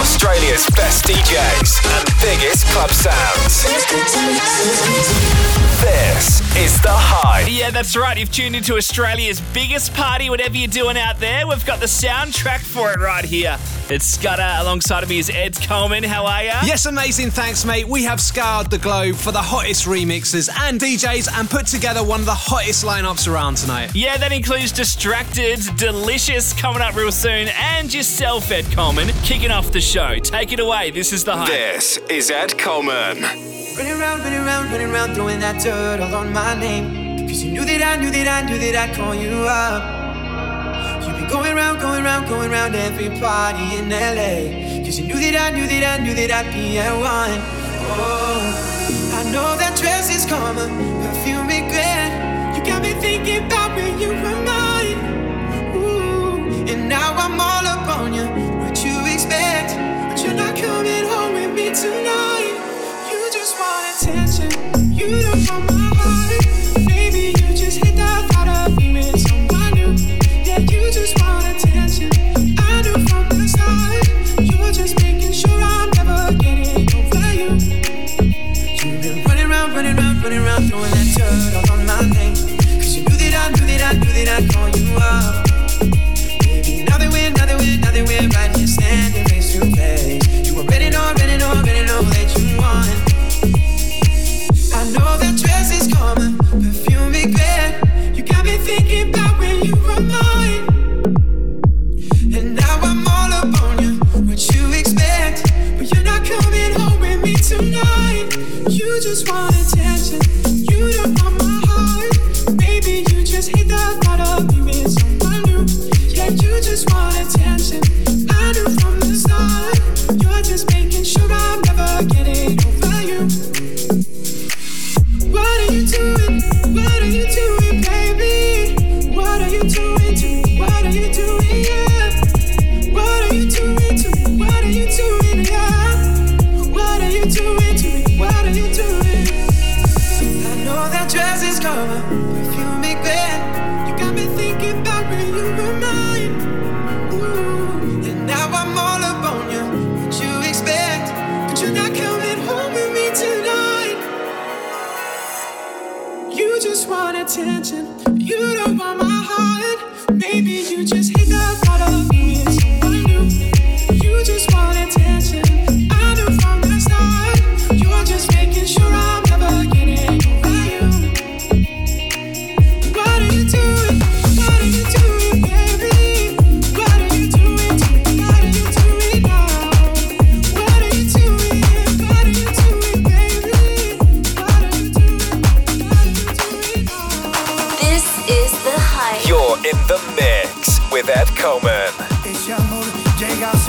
Home of Australia's best DJs and biggest club sounds. This is The Hype. Yeah, that's right. You've tuned into Australia's biggest party, whatever you're doing out there. We've got the soundtrack for it right here. It's Scudder. Alongside of me is Ed Coleman. How are you? Yes, amazing. Thanks, mate. We have scoured the globe for the hottest remixes and DJs and put together one of the hottest lineups around tonight. Yeah, that includes Distracted, Delicious coming up real soon, and yourself, Ed Coleman, kicking off the show. Take it away. This is the hype. This is Ed Coleman. Running around, running around, running around, throwing that dirt all on my name. Cause you knew that I knew that I knew that I'd call you up. You've been going round, going round, going round every party in LA. Cause you knew that I knew that I knew that I'd be at one. Oh, I know that dress is karma, perfume regret. You got me thinking about when you were mine. Ooh, and now I'm all up on you. You me tonight. You just want attention. You don't want my just want attention.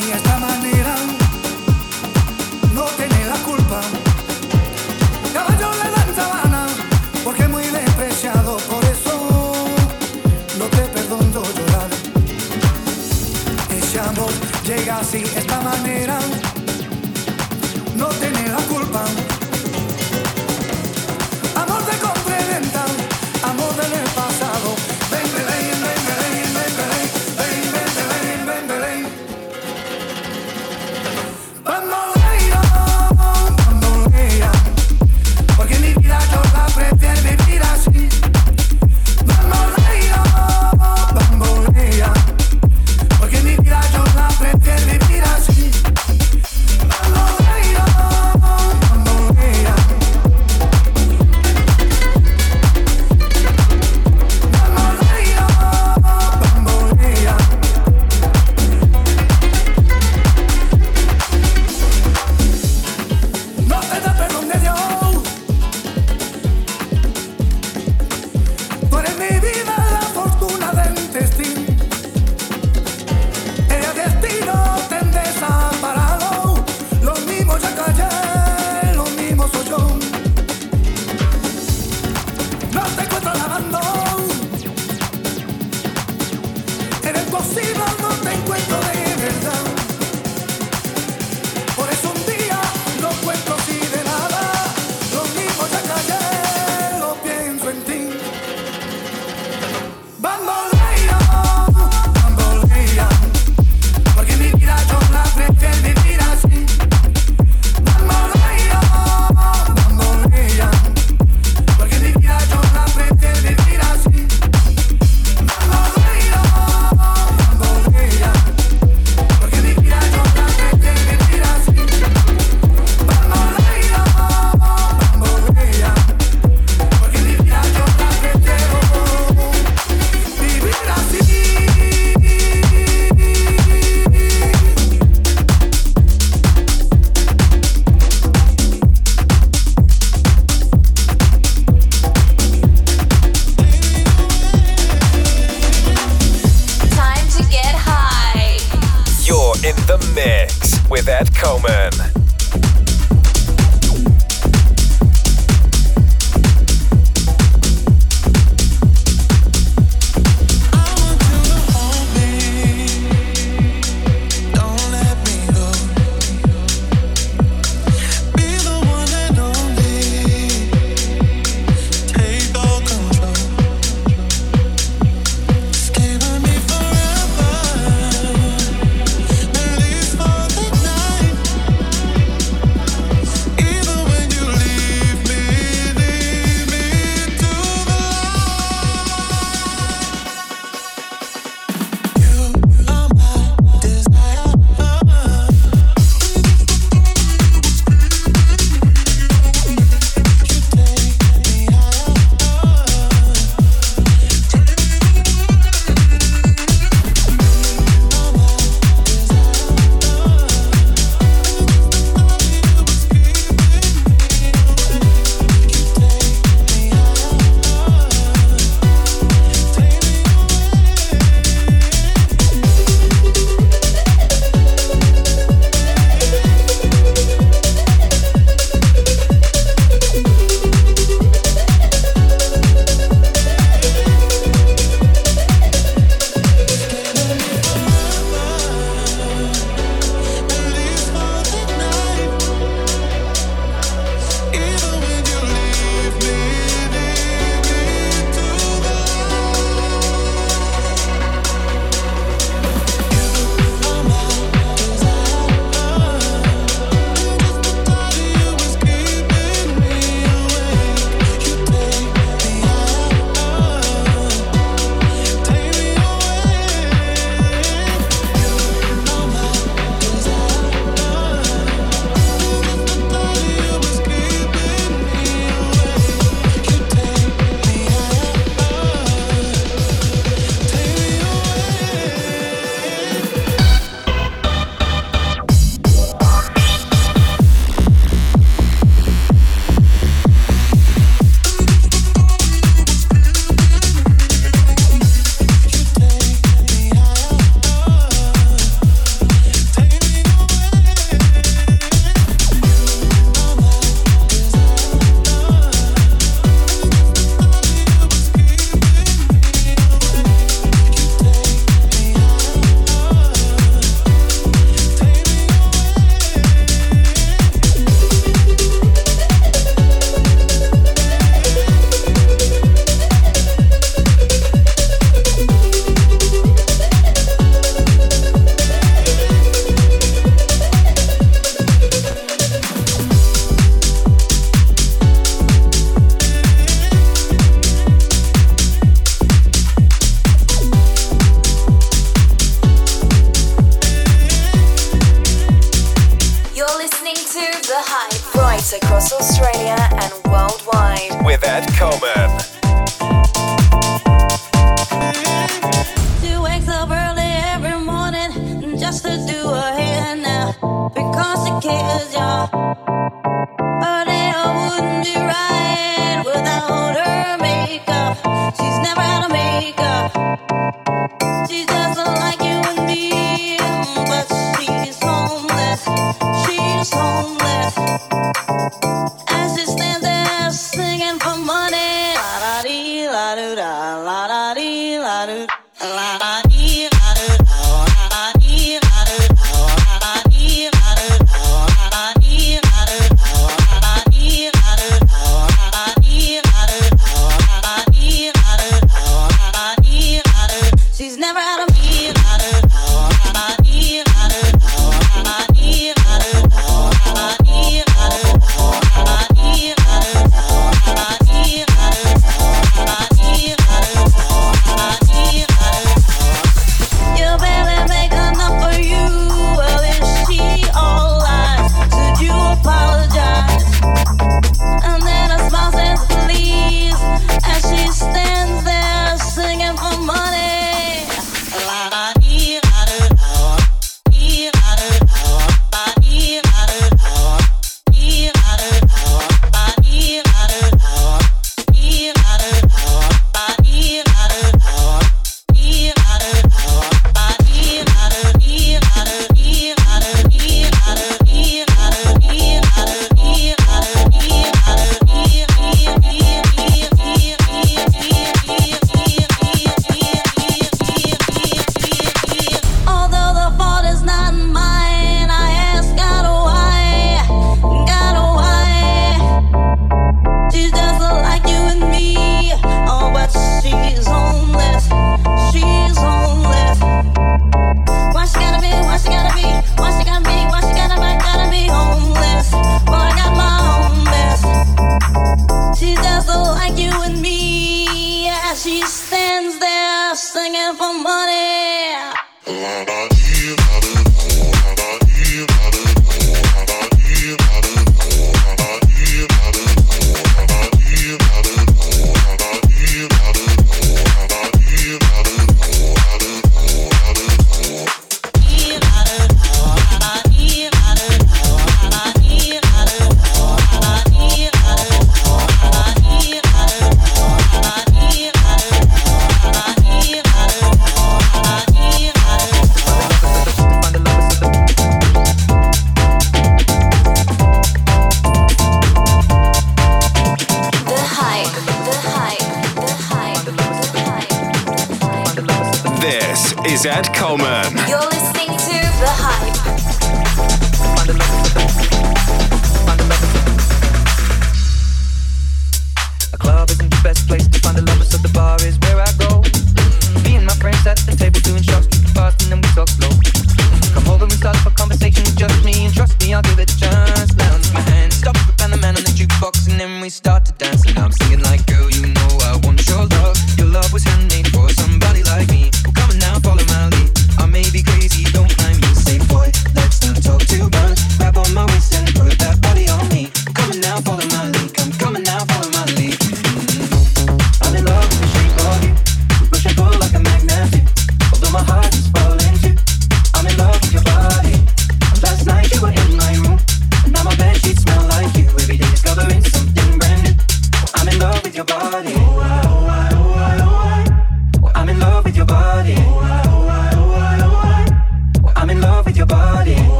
Llega así,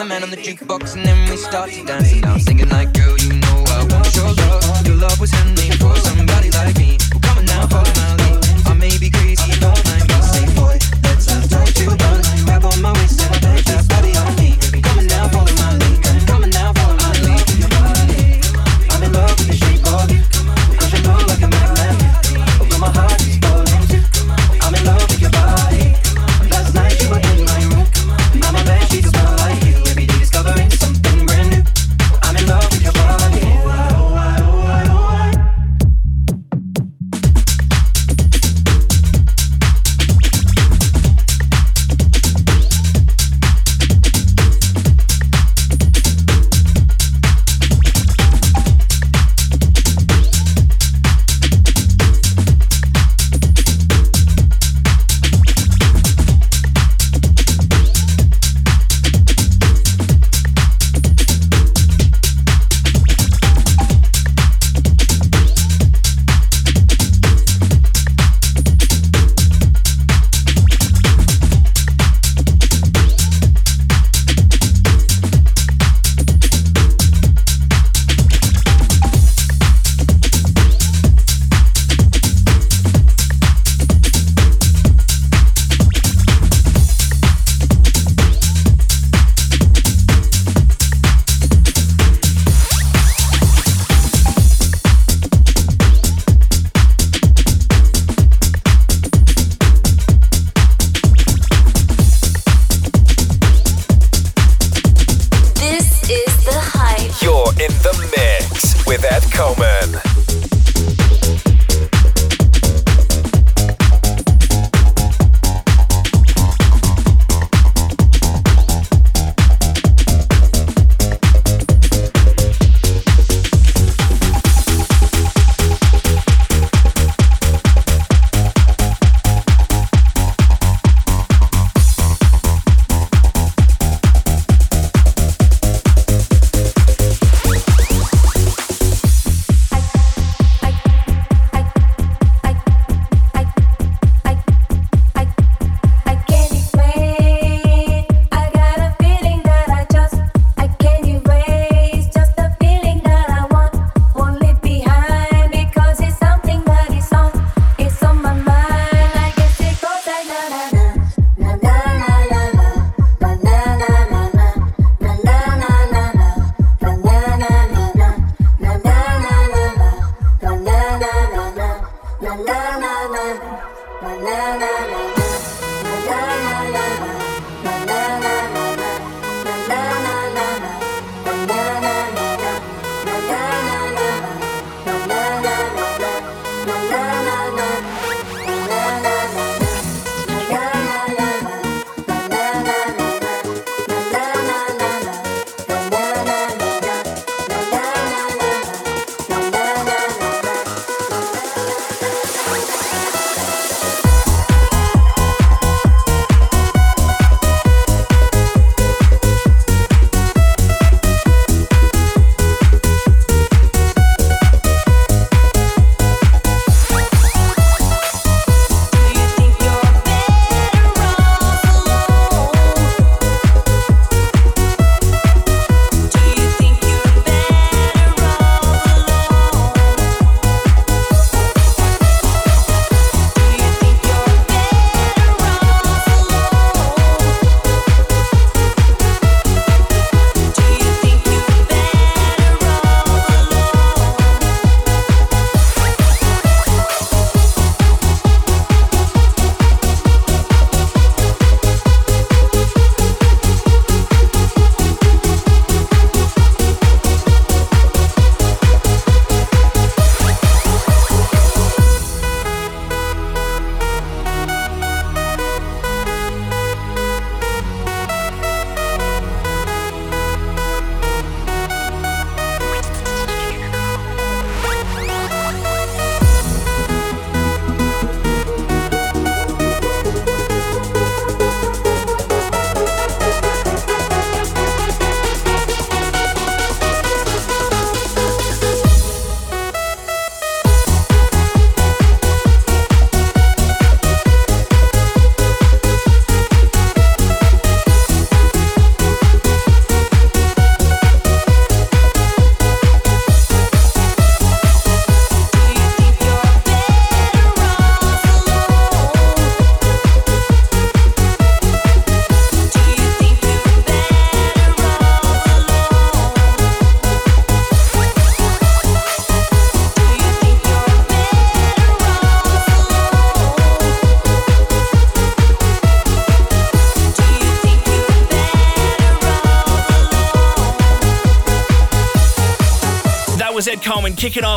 the man on the jukebox, and then we start to dance. And I'm singing like, girl, you know I want your love. Your love was handmade.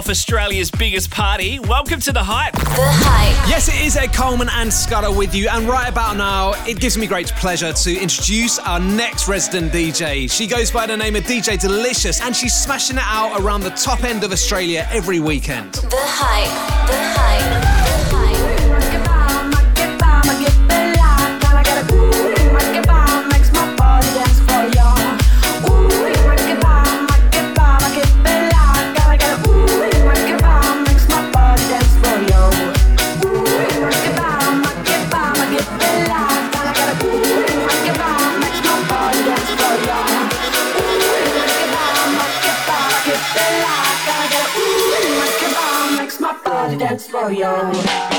Off Australia's biggest party. Welcome to the hype. The hype. Yes, it is Ed Coleman and Scudder with you. And right about now, it gives me great pleasure to introduce our next resident DJ. She goes by the name of DJ Delicious and she's smashing it out around the top end of Australia every weekend. The hype. The hype. The hype. Oreo.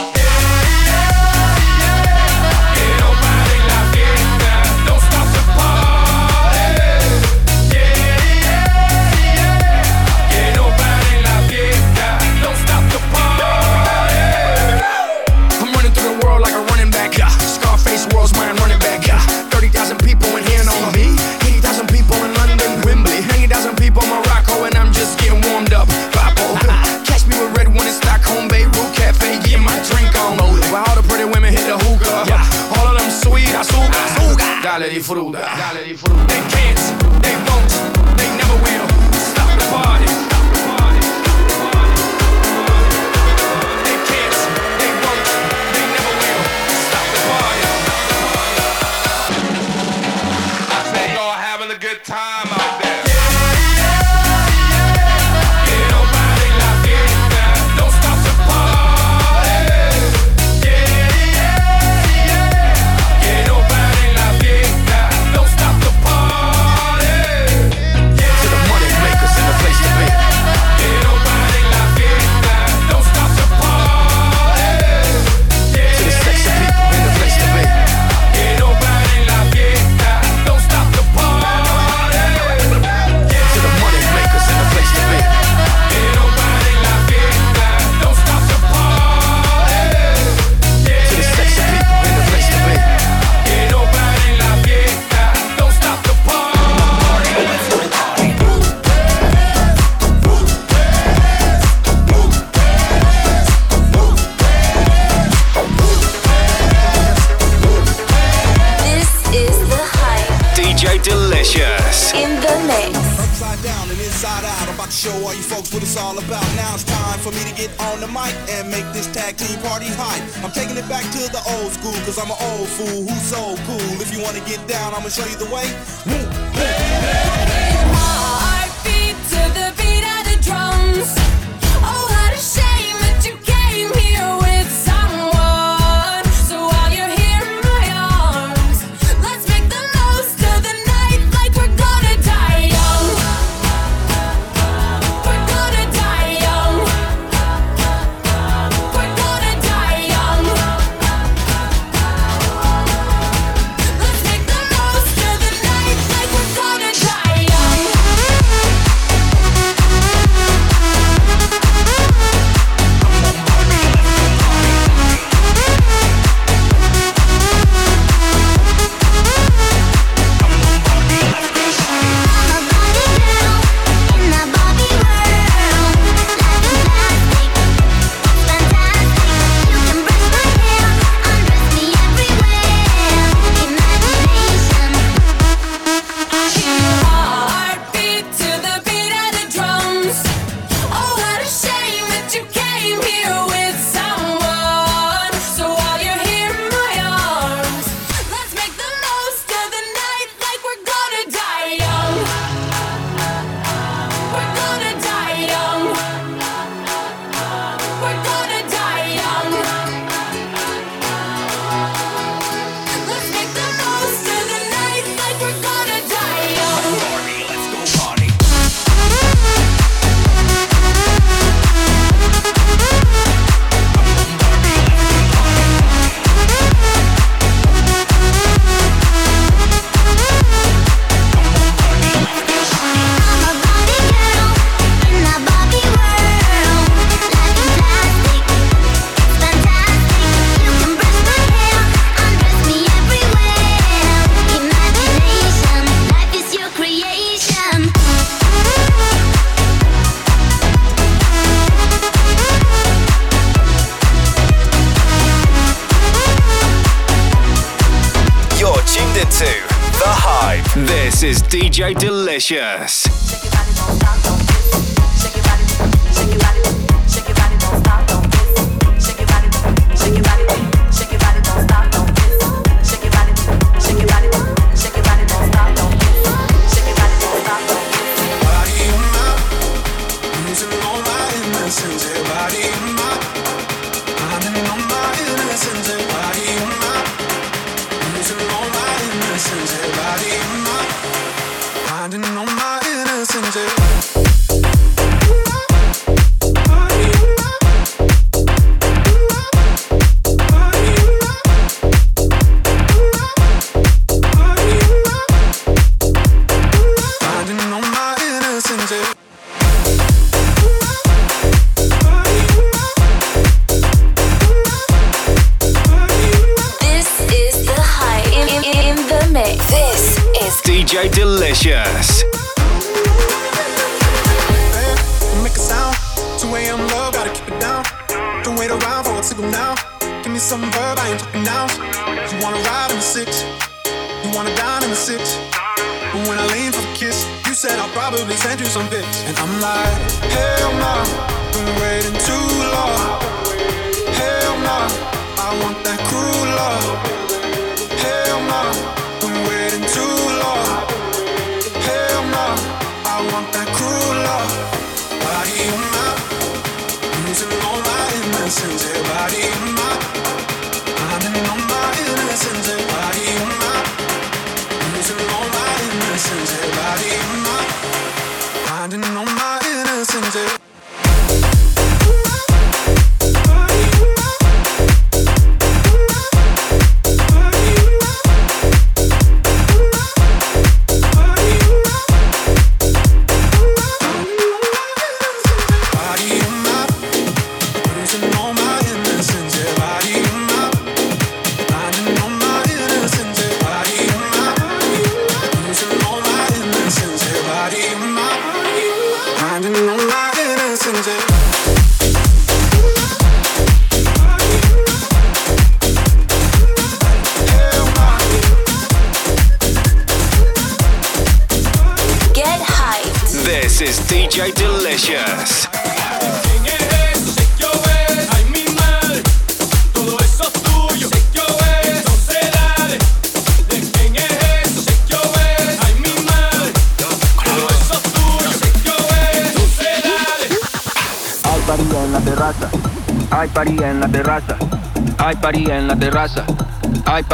Into The Hype. This is DJ Delicious.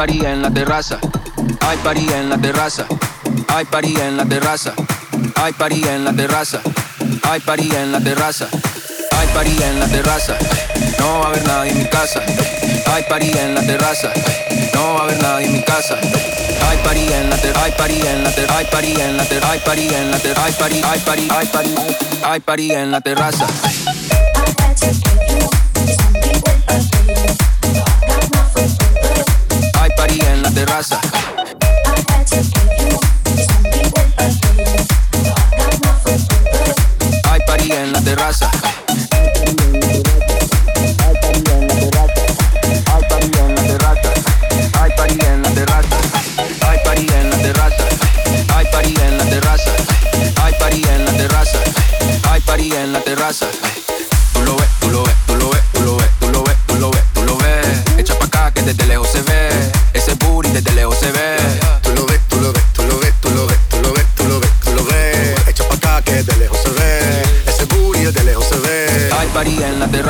paría en la terraza. Hay paría en la terraza. Hay paría en la terraza. Hay paría en la terraza. Hay paría en la terraza. Hay paría en la terraza. No va a haber nadie en mi casa. Hay paría en la terraza. No va a haber nadie en mi casa. Hay paría en la terraza. Hay paría en la terraza. Hay paría en la terraza. Hay paría en la terraza. Hay paría en la terraza. Hay pari en la terraza. Hay party en la terraza. Hay party en la terraza. Hay party en la terraza. Hay party en la terraza. Hay party en la terraza. Hay party en la terraza. Hay party en la terraza.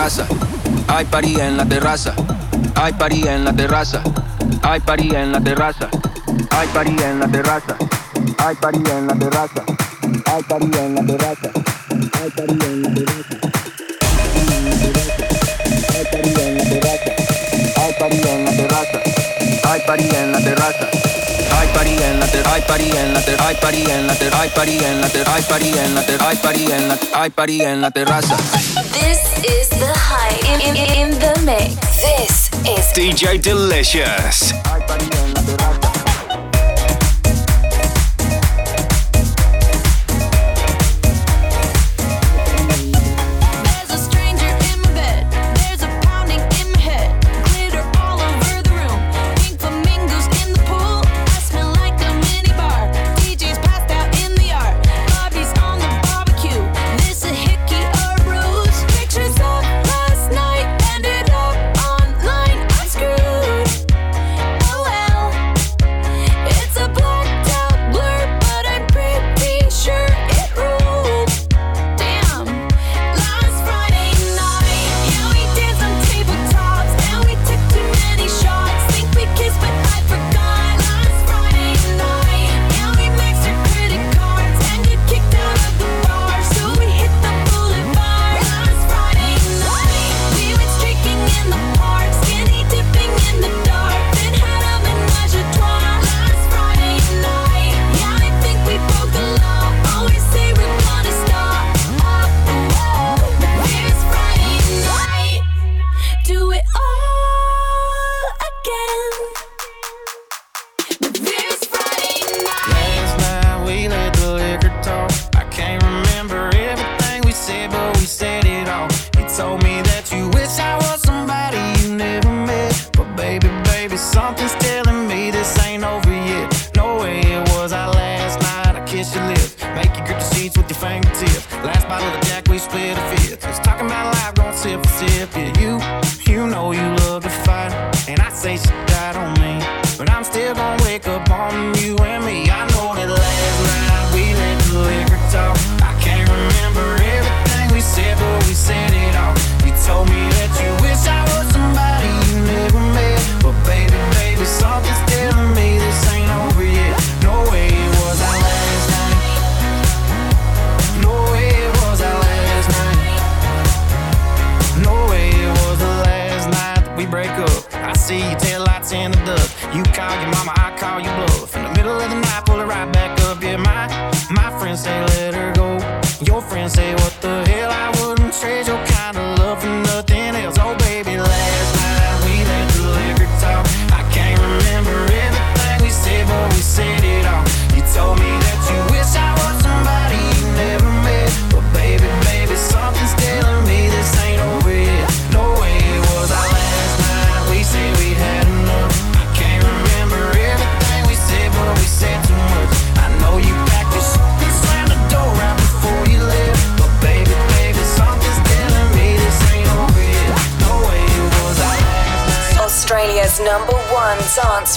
terraza. Hay parí en la terraza. Hay parí en la terraza. Hay parí en la terraza. Hay parí en la terraza. Hay parí en la terraza. Hay parí en la terraza. Hay parí en la terraza. Hay parí en la terraza. Hay parí en la terraza. Hay parí en la terraza. Hay parí en la terraza. Hay parí en la terraza. Hay parí en la terraza. Hay parí en la terraza. Hay parí en la. Hay en la terraza. in, in, the mix. This is DJ Delicious.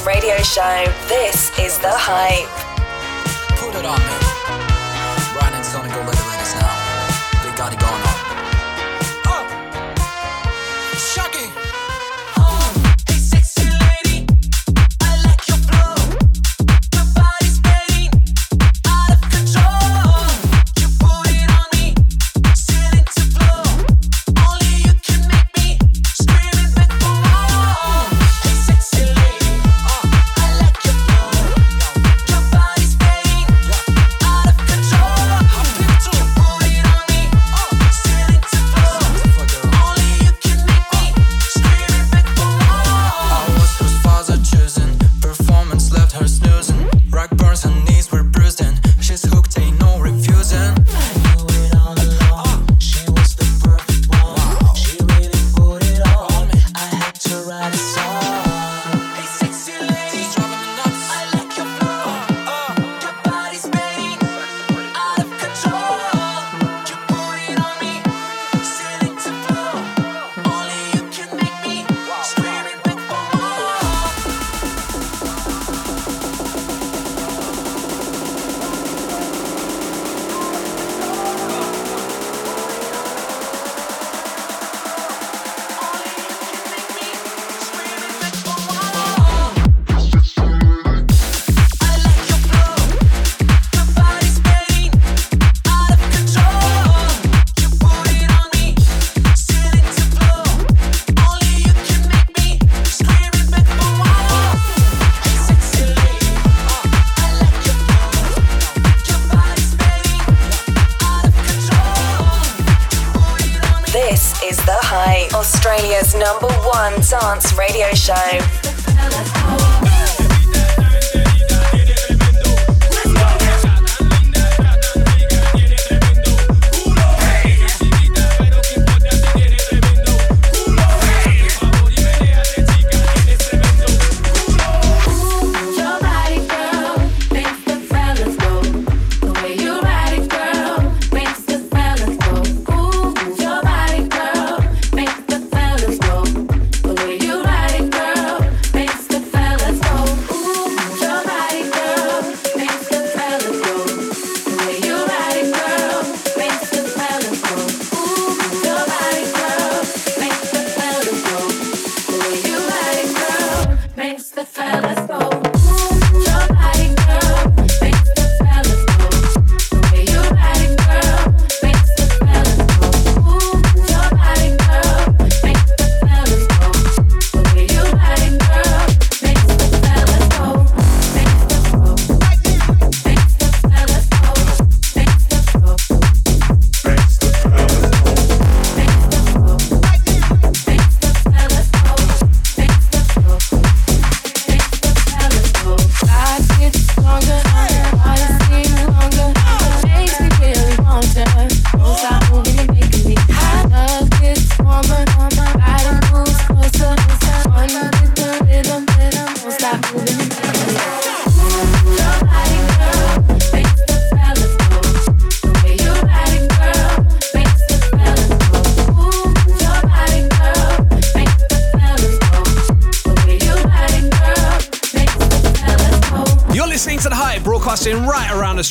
Radio show. This is The Hype.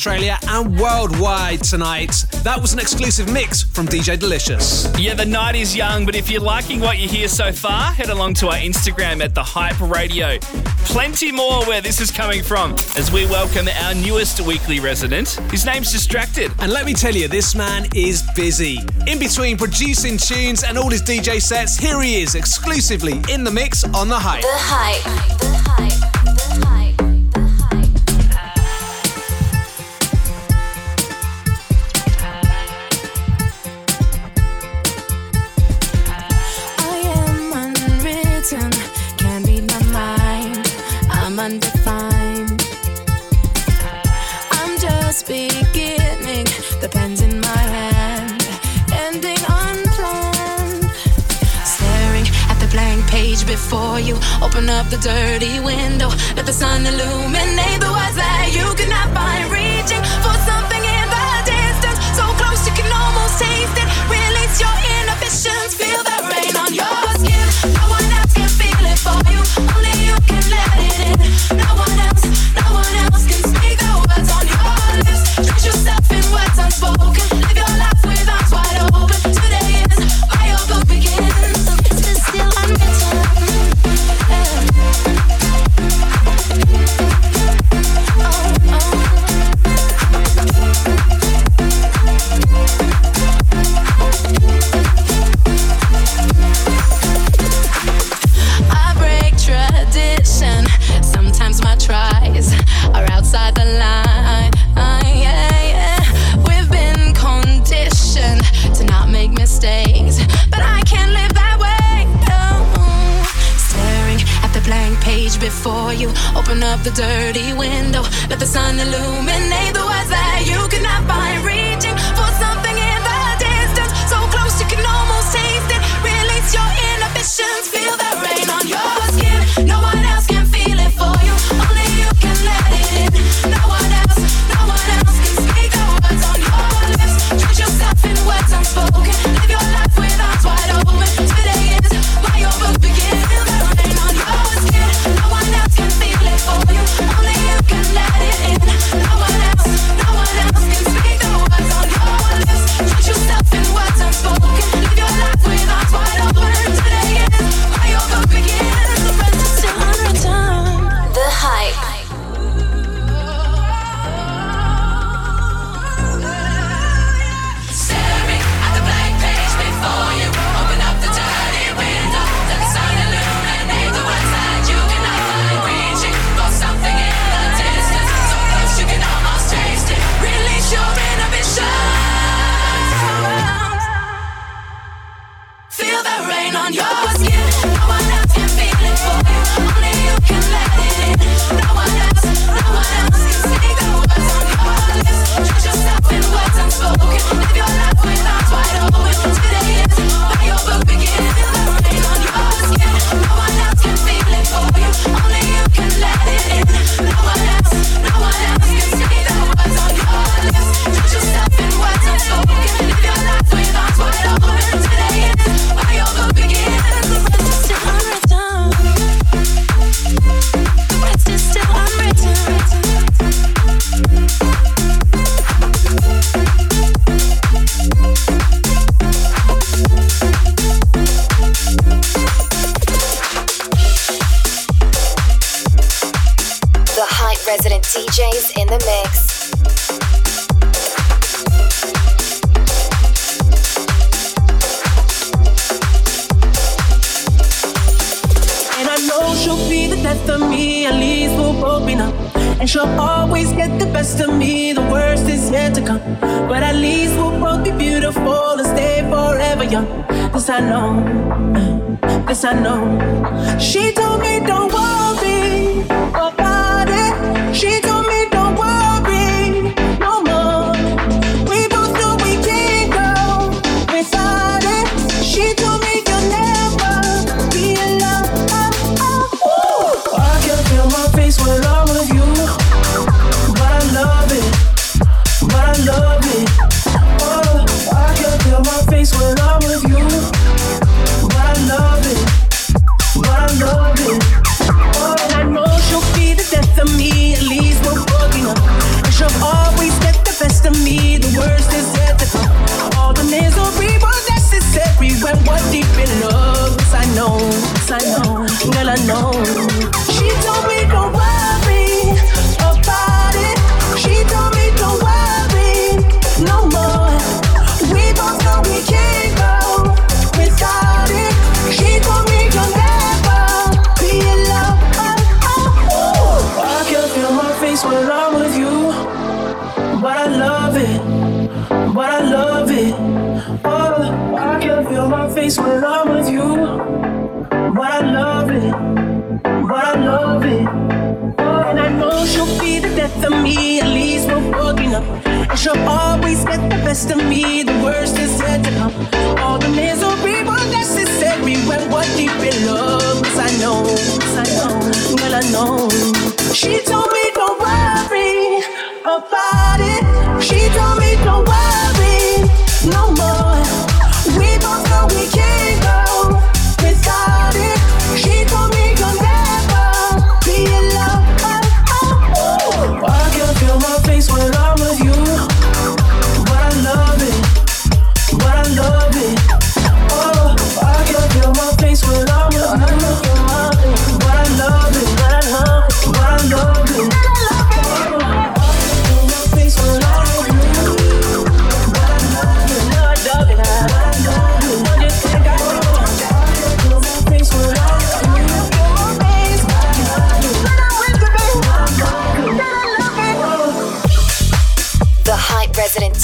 Australia and worldwide tonight. That was an exclusive mix from DJ Delicious. Yeah, the night is young, but if you're liking what you hear so far, head along to our Instagram at The Hype Radio. Plenty more where this is coming from as we welcome our newest weekly resident. His name's Distracted. And let me tell you, this man is busy. In between producing tunes and all his DJ sets, here he is exclusively in the mix on The Hype. The Hype.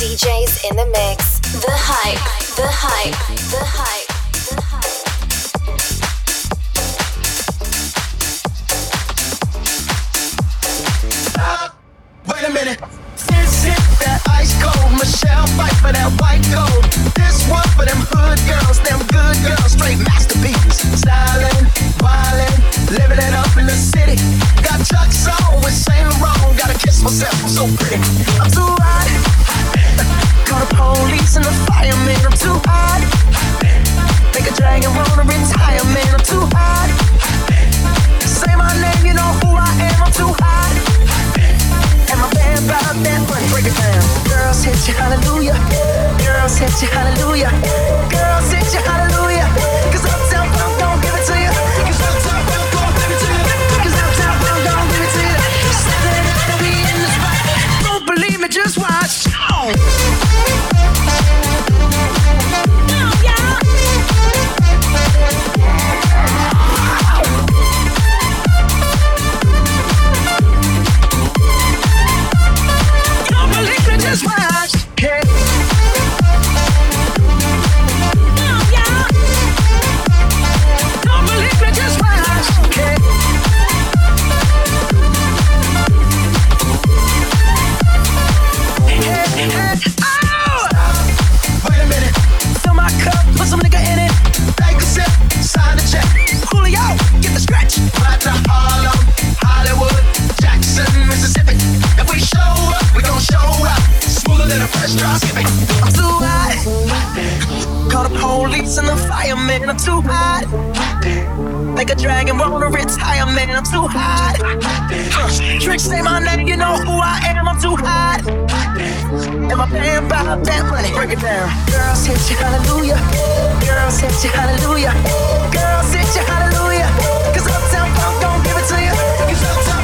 DJs in the mix. The Hype, The Hype, The Hype. Wait a minute. This that ice cold. Michelle Pfeiffer that white gold. This one for them hood girls, them good girls, straight masterpieces. Stylin', wildin', living it up in the city. Got Chuck's on with Saint Laurent. Gotta kiss myself, I'm so pretty. I'm too hot. Call the police and the fireman. I'm too hot. Make a dragon wanna retire, man. I'm too hot. Say my name, you know who I am. I'm too hot. And my band that money, break it down. Girls hit you, hallelujah. Girls hit you, hallelujah. Girls hit you, hallelujah. Cause Uptown Believe me, just watch. Oh. Skipping. I'm too hot. Call the police and the fireman. I'm too hot. Like a dragon, wanna retire, man. I'm too hot. Tricks say my name, you know who I am. I'm too hot. And my band about that money. Break it down. Girls hit you, hallelujah. Girls hit you, hallelujah. Girls hit you, hallelujah. Cause Uptown Funk don't give it to you. Cause Uptown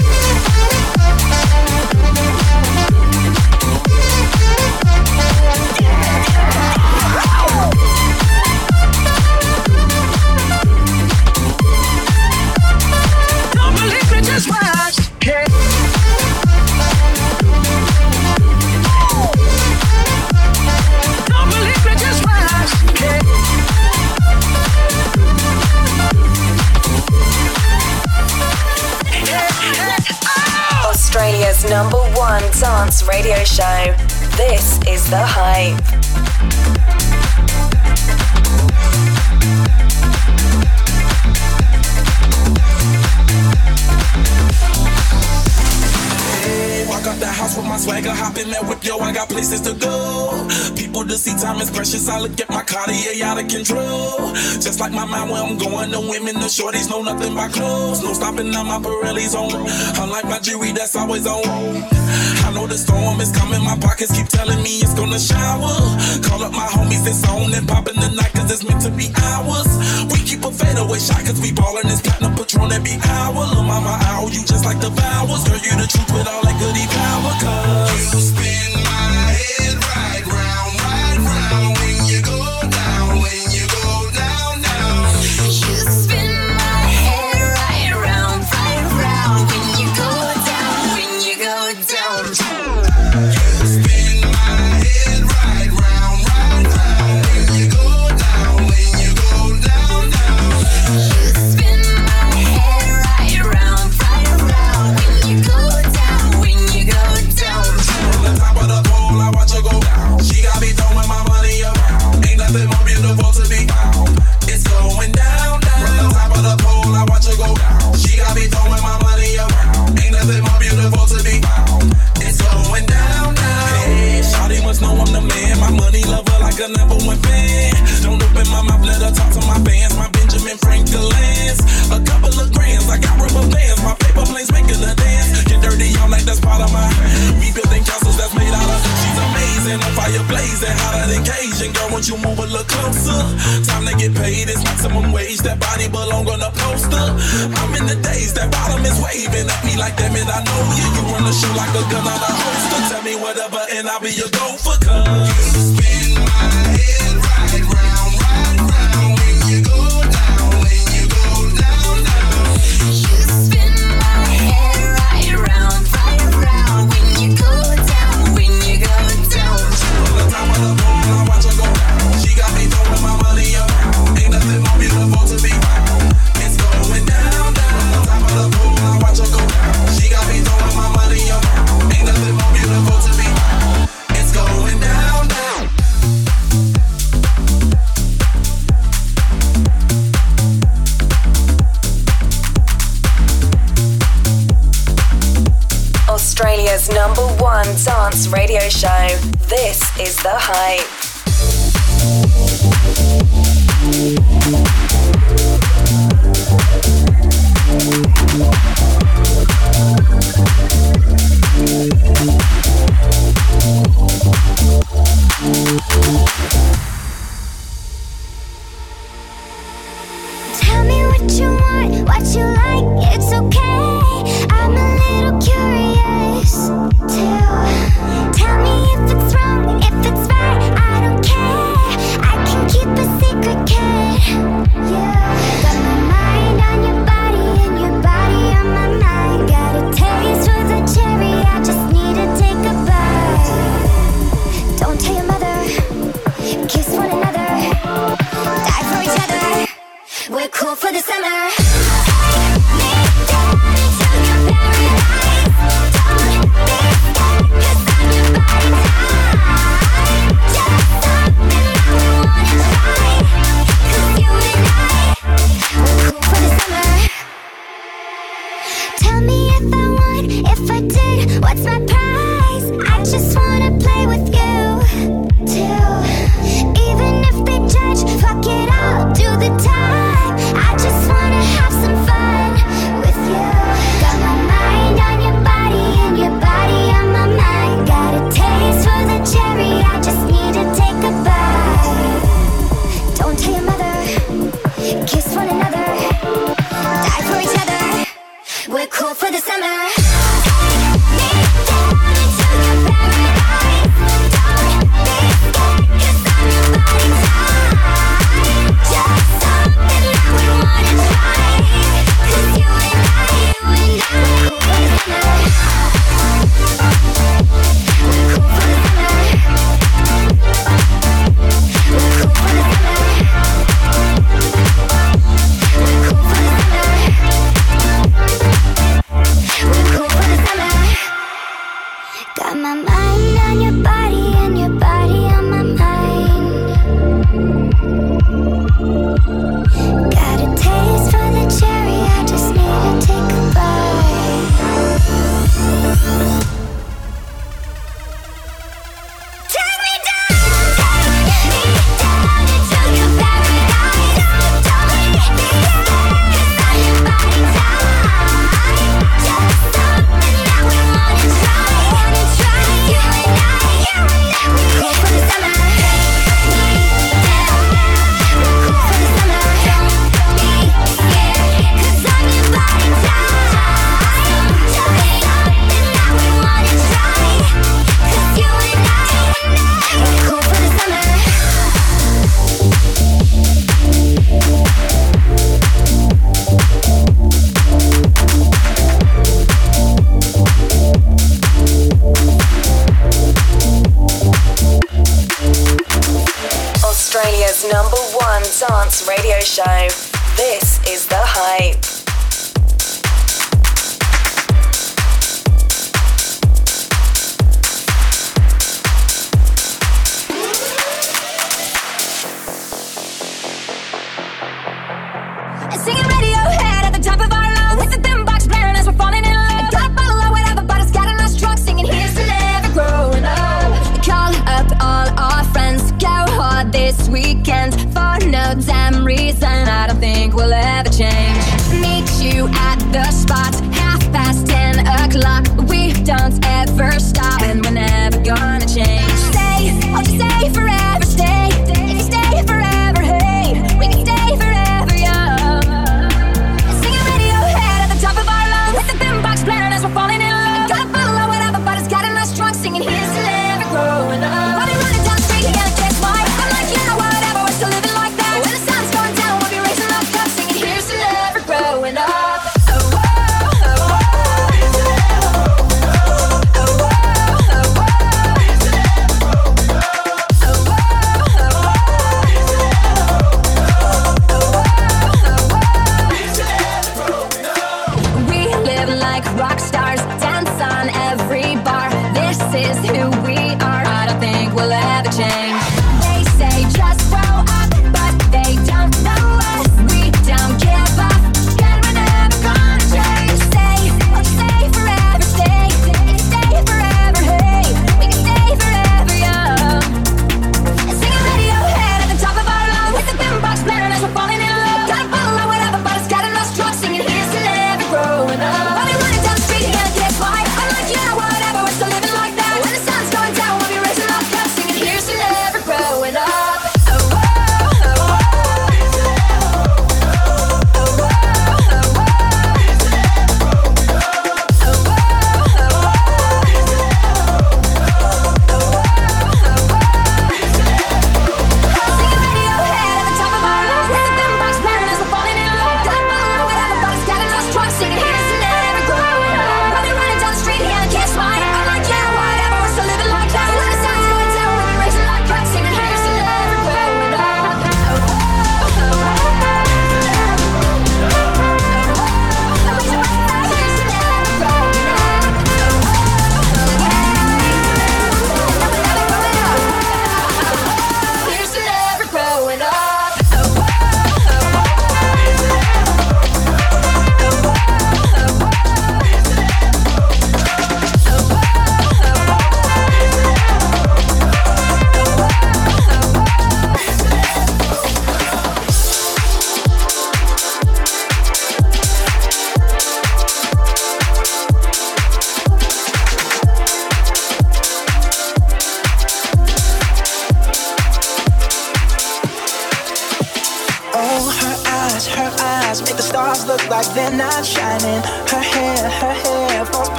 watch. One dance radio show. This is The Hype. Walk out the house with my swagger, hop in that whip, yo, I got places to go. People to see, time is precious. I look at my Cartier out of control. Just like my mind where I'm going, the women, the shorties know nothing but clothes. No stopping, now my Pirelli's on. Unlike my jewelry, that's always on. I know the storm is coming, my pockets keep telling me it's gonna shower. Call up my homies, it's on and popping the night, cause it's meant to be ours. We keep a fadeaway shot, cause we ballin' this platinum patron every hour. Lil' mama, ow, you just like the vowels. Girl, you the truth with all that goody power.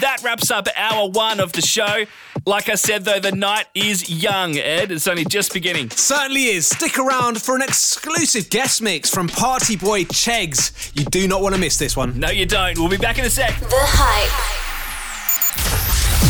That wraps up hour one of the show. Like I said, though, the night is young, Ed. It's only just beginning. Certainly is. Stick around for an exclusive guest mix from Party Boy Chegs. You do not want to miss this one. No, you don't. We'll be back in a sec. The Hype.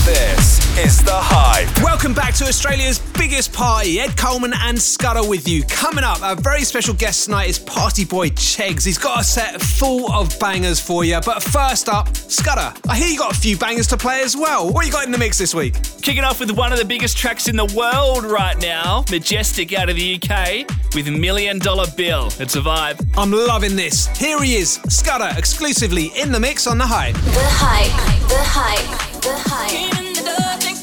This is The Hype. Welcome back to Australia's biggest party. Ed Coleman and Scudder with you. Coming up, our very special guest tonight is Party Boy Chegs. He's got a set full of bangers for you. But first up, Scudder, I hear you got a few bangers to play as well. What you got in the mix this week? Kicking off with one of the biggest tracks in the world right now, Majestic out of the UK with Million Dollar Bill. It's a vibe. I'm loving this. Here he is, Scudder, exclusively in the mix on the Hype. The Hype. The Hype. The Hype.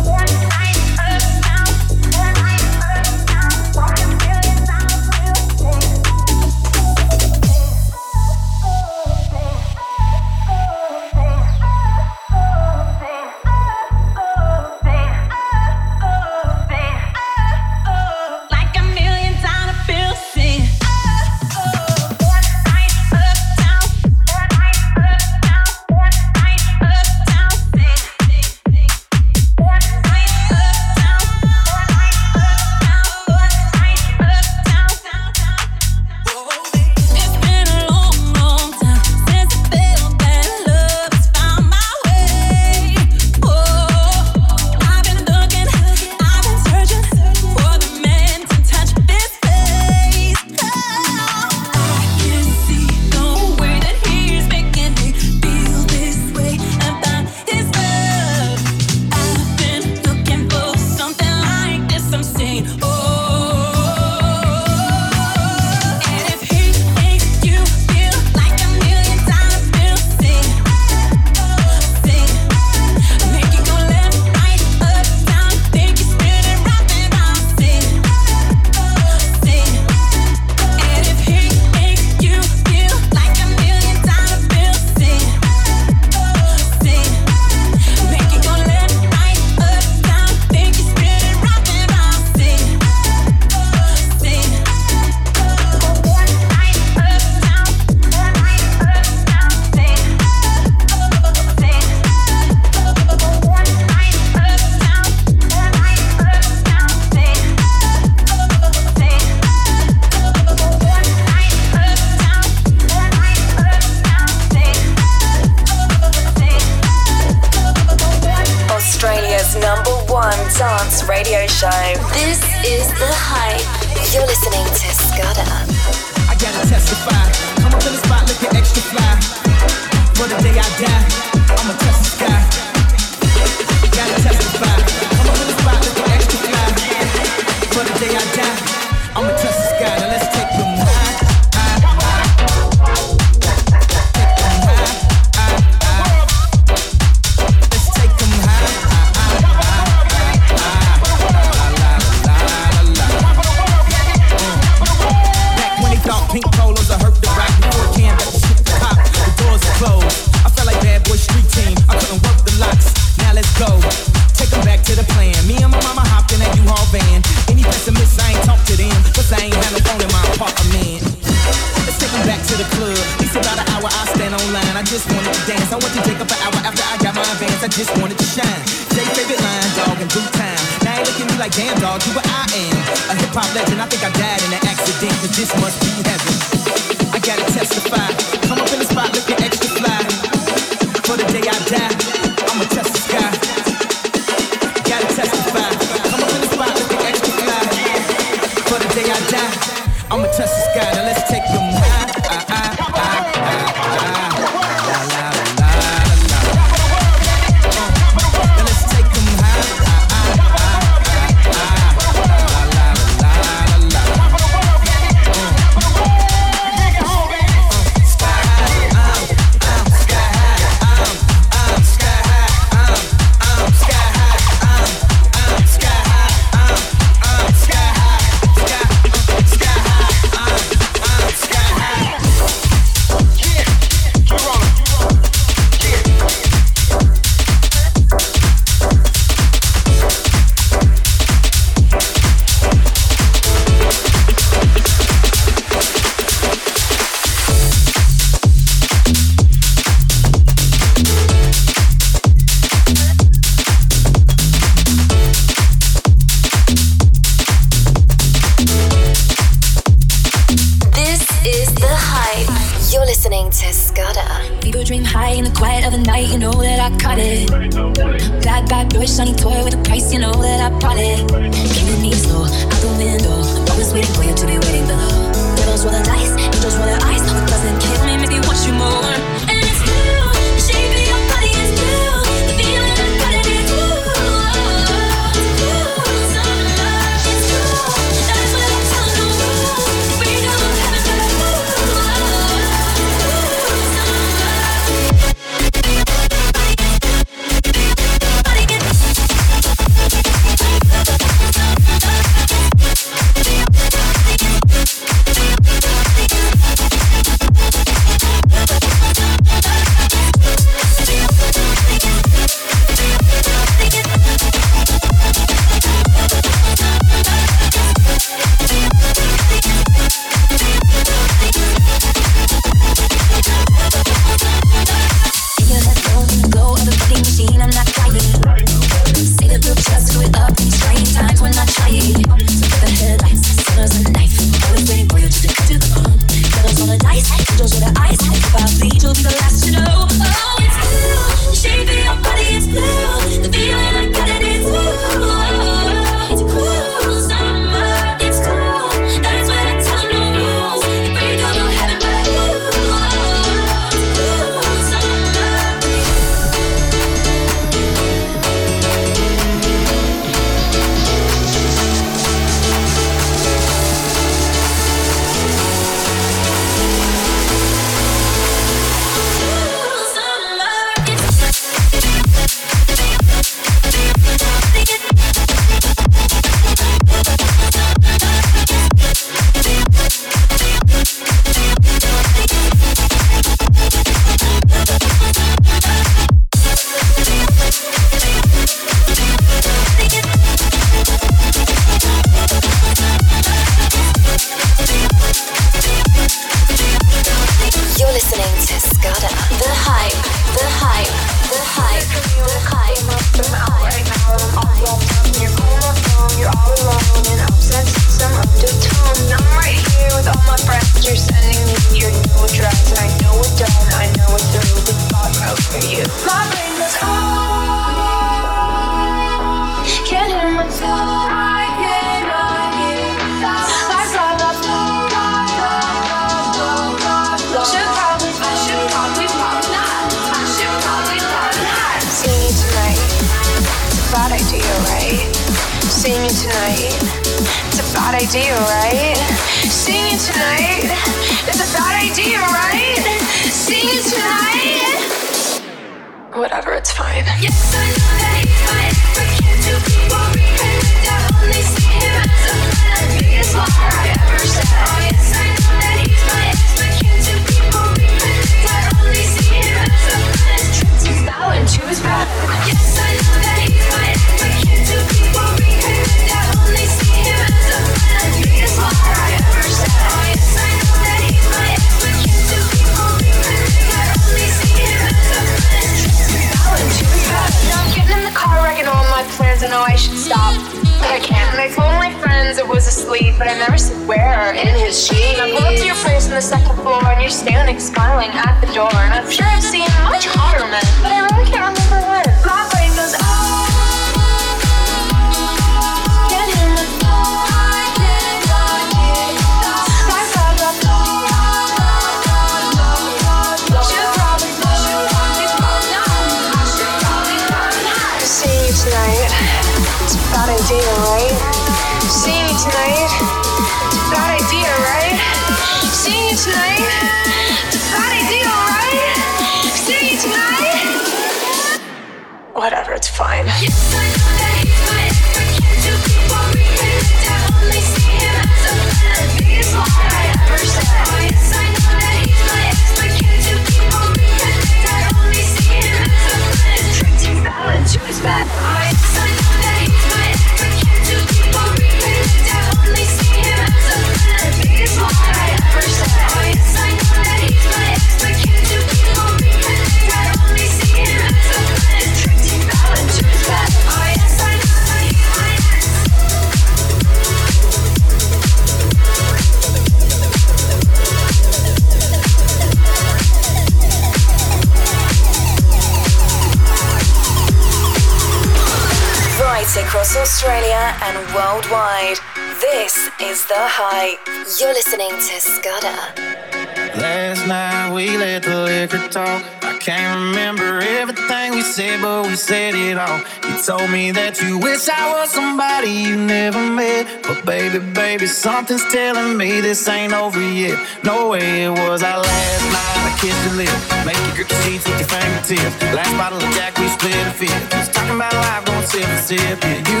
Last night we let the liquor talk. I can't remember everything we said, but we said it all. You told me that you wish I was somebody you never met. But baby, baby, something's telling me this ain't over yet. No way it was our last night. I kissed your lips, make you grip the sheets with your fingertips. Last bottle of Jack, we split a fifth. Just talking about life, going sip and sip. Yeah, you,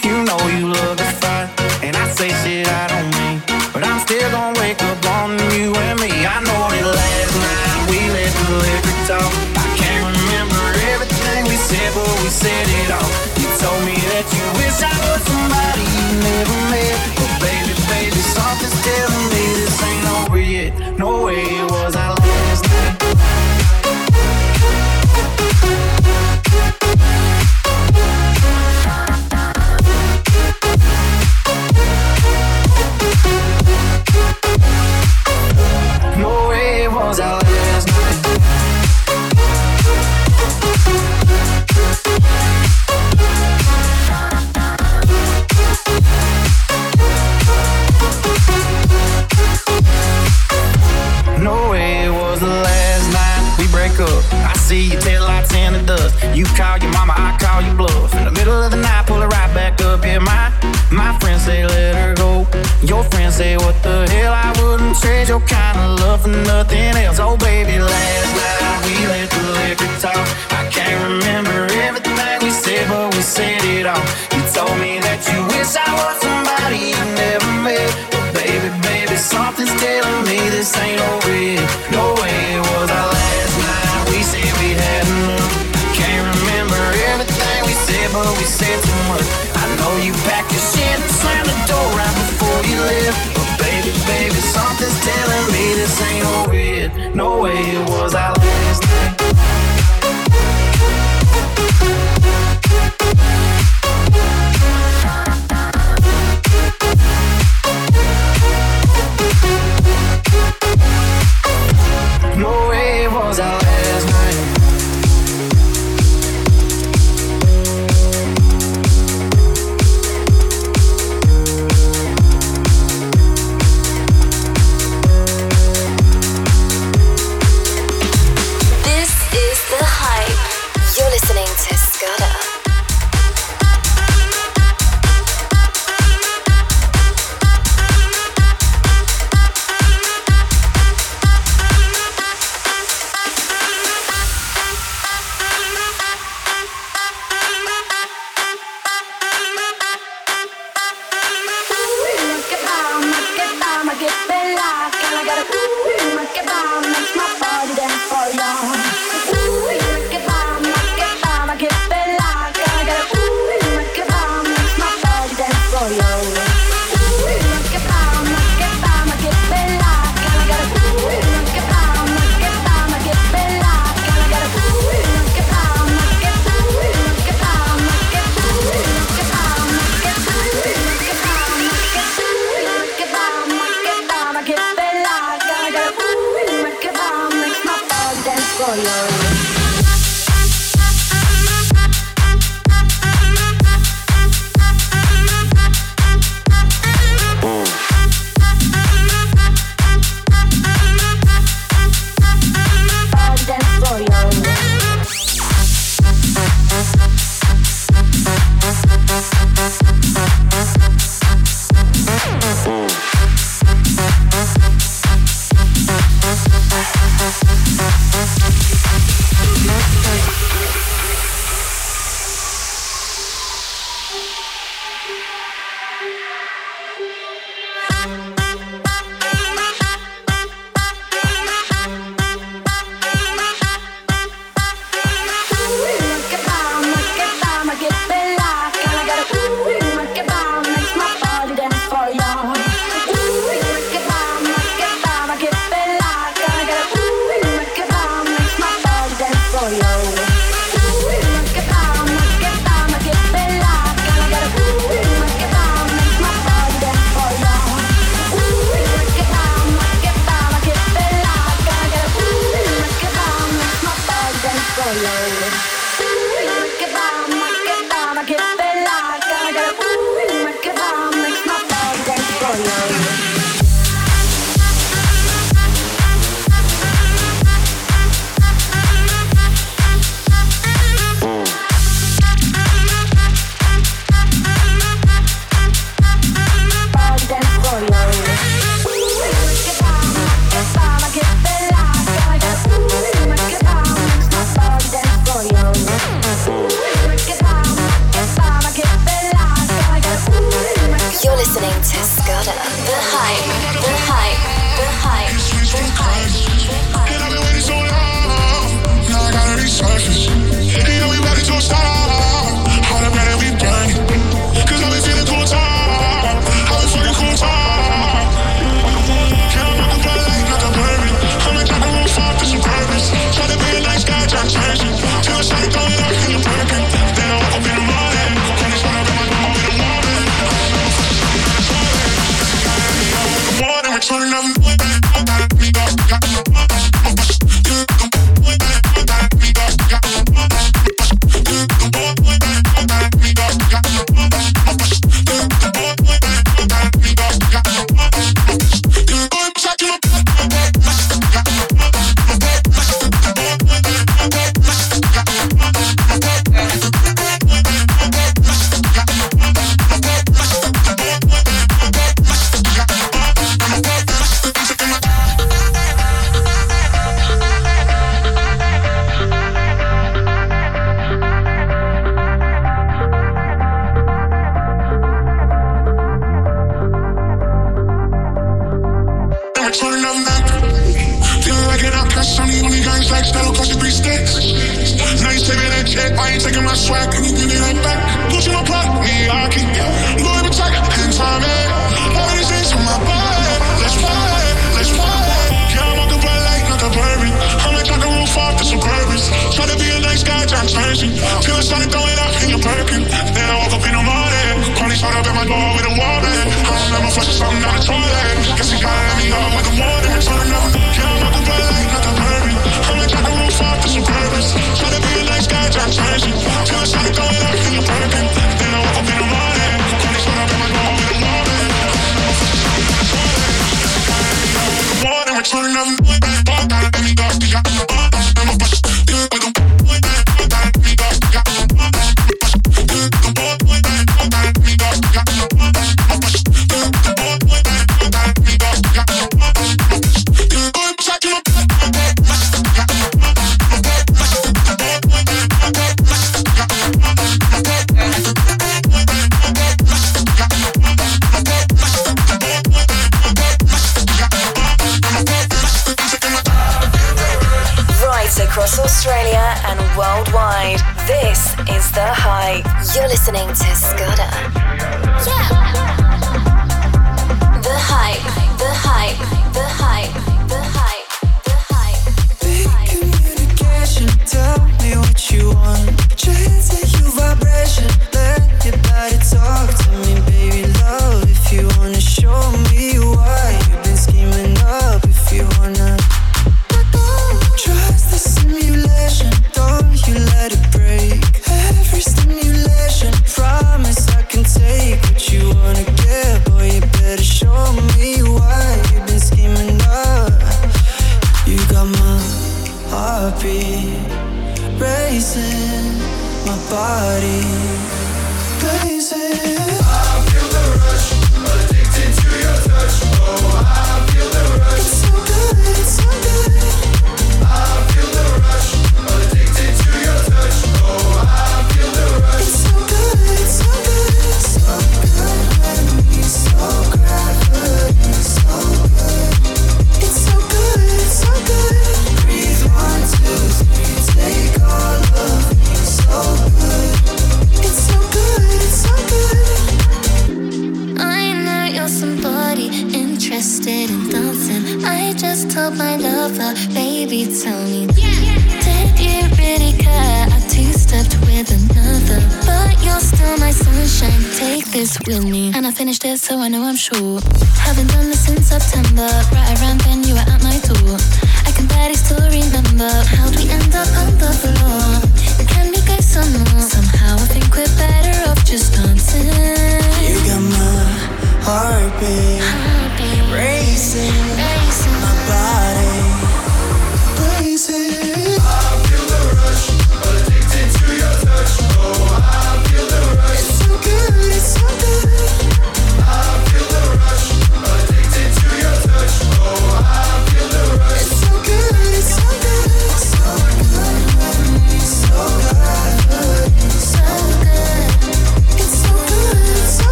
you know you love to fight, and I say shit I don't. But I'm still gonna wake up on you and me. I know that last night we let the liquor talk. I can't remember everything we said, but we said it all. You told me that you wish I was somebody you never met. But baby, baby, something's telling me this ain't over yet. No way it was our say what the hell? I wouldn't trade your kind of love for nothing else. Oh baby, last night we let the liquor talk. I can't remember everything we said, but we said it all. You told me that you wish I was somebody you never met. But baby, baby, something's telling me this ain't over yet. No way it was our last night. We said we had enough. Can't remember everything we said, but we said too much. I know you packed something's telling me this ain't over yet. No way it was our last night.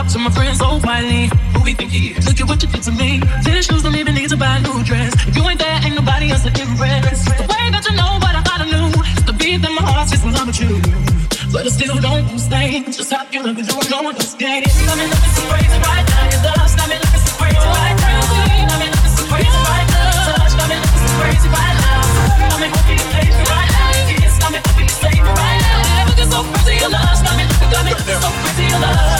Talk to my friends oh, so quietly, who we think he is? Look at what you did to me. Tennis shoes don't even need to buy a new dress. If you ain't there, ain't nobody else to impress. The way that you know what I thought I knew. It's the beat that my heart just in love with you. But I still don't understand just how you look get it. Got me looking so crazy right now. Got me crazy right now. Me you're right now. Safe so crazy, your love.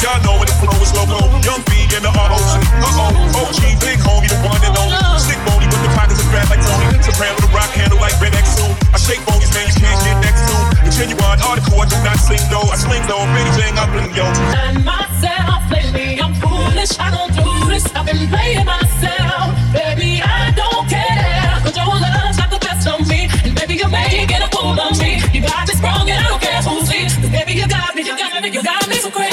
Y'all know when the flow is low mo. Young B in the auto. Uh oh, OG, big homie, the one and only. Stick bony, but the pockets are fat like Tony. Soprano, the rock handle like Red X soon. I shake bonies, man, you can't get next to. The genuine article, I do not sing though. I sling though, if anything, I bling yo. And myself lately, I'm foolish. I don't do this. I've been playing myself, baby. I don't care. 'Cause your love's got the best of me, and baby, you're making a fool of me. You got me sprung, and I don't care who sees. 'Cause baby, you got me, you got me, you got me so crazy,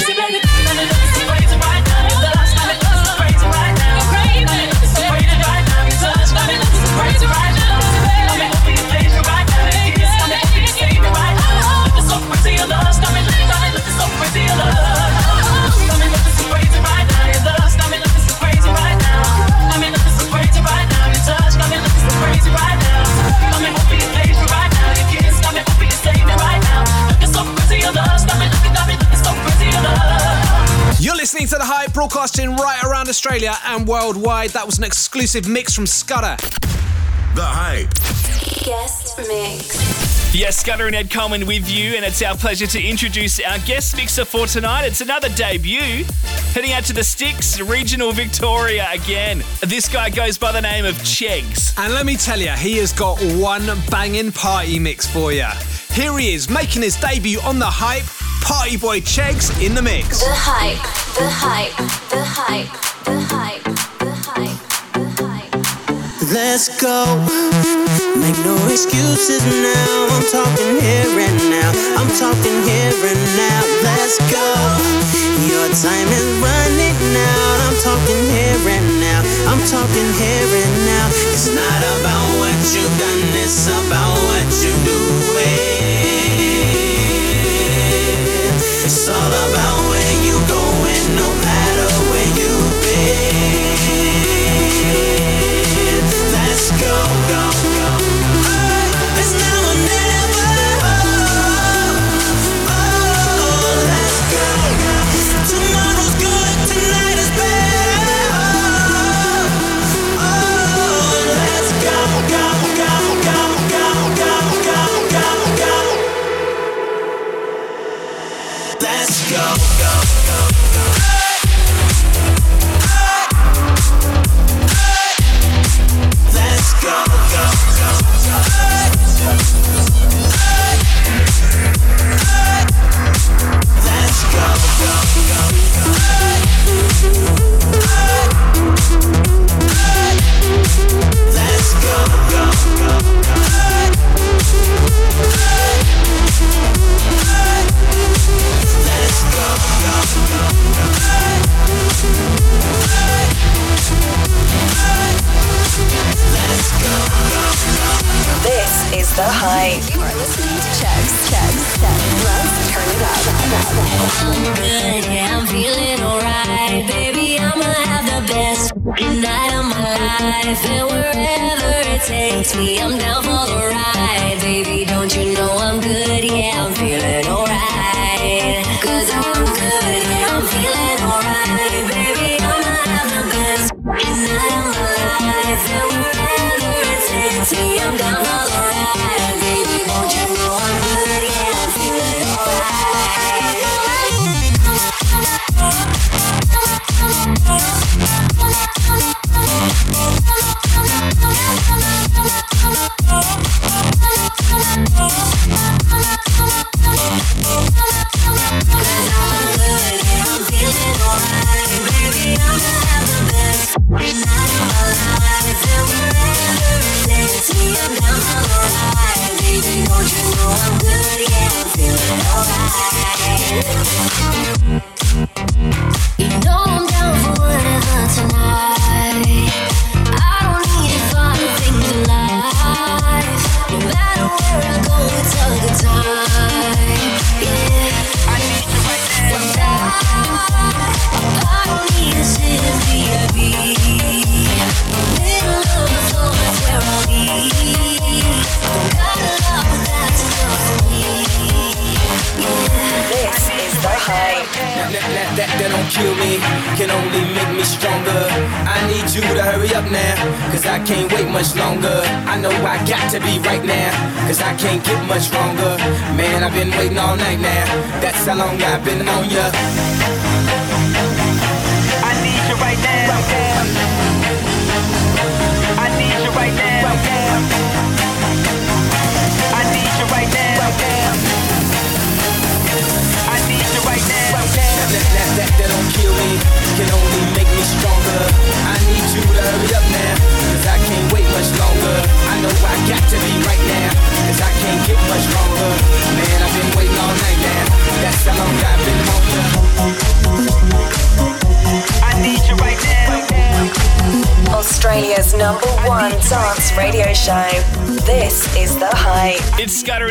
broadcasting right around Australia and worldwide. That was an exclusive mix from Scudder. The Hype. Guest mix. Yes, Scudder and Ed Coleman with you, and it's our pleasure to introduce our guest mixer for tonight. It's another debut. Heading out to the Sticks, regional Victoria again. This guy goes by the name of Chegs. And let me tell you, he has got one banging party mix for you. Here he is, making his debut on The Hype, Party Boy Chegs in the mix. The hype, the hype, the hype, the hype, the hype. Let's go. Make no excuses now. I'm talking here and now. I'm talking here and now. Let's go. Your time is running out. I'm talking here and now. I'm talking here and now. It's not about what you've done, it's about what you do.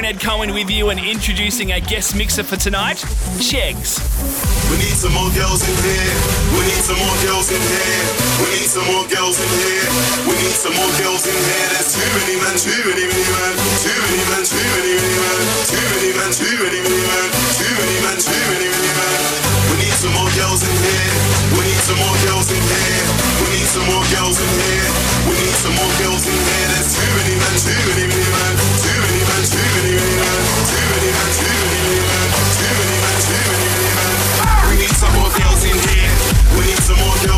Ed Cohen with you and introducing a guest mixer for tonight, Chegs. We need some more girls in here. We need some more girls in here. We need some more girls in here. We need some more girls in here. There's too many men, too many, many men, too many men, too many, men, too many men, too many, men, too many men, too many, men. We need some more girls in here. We need some more girls in here. We need some more girls in here. We need some more girls in here. There's too many men, too many, men, too many. We need some more girls in here. We need some more girls.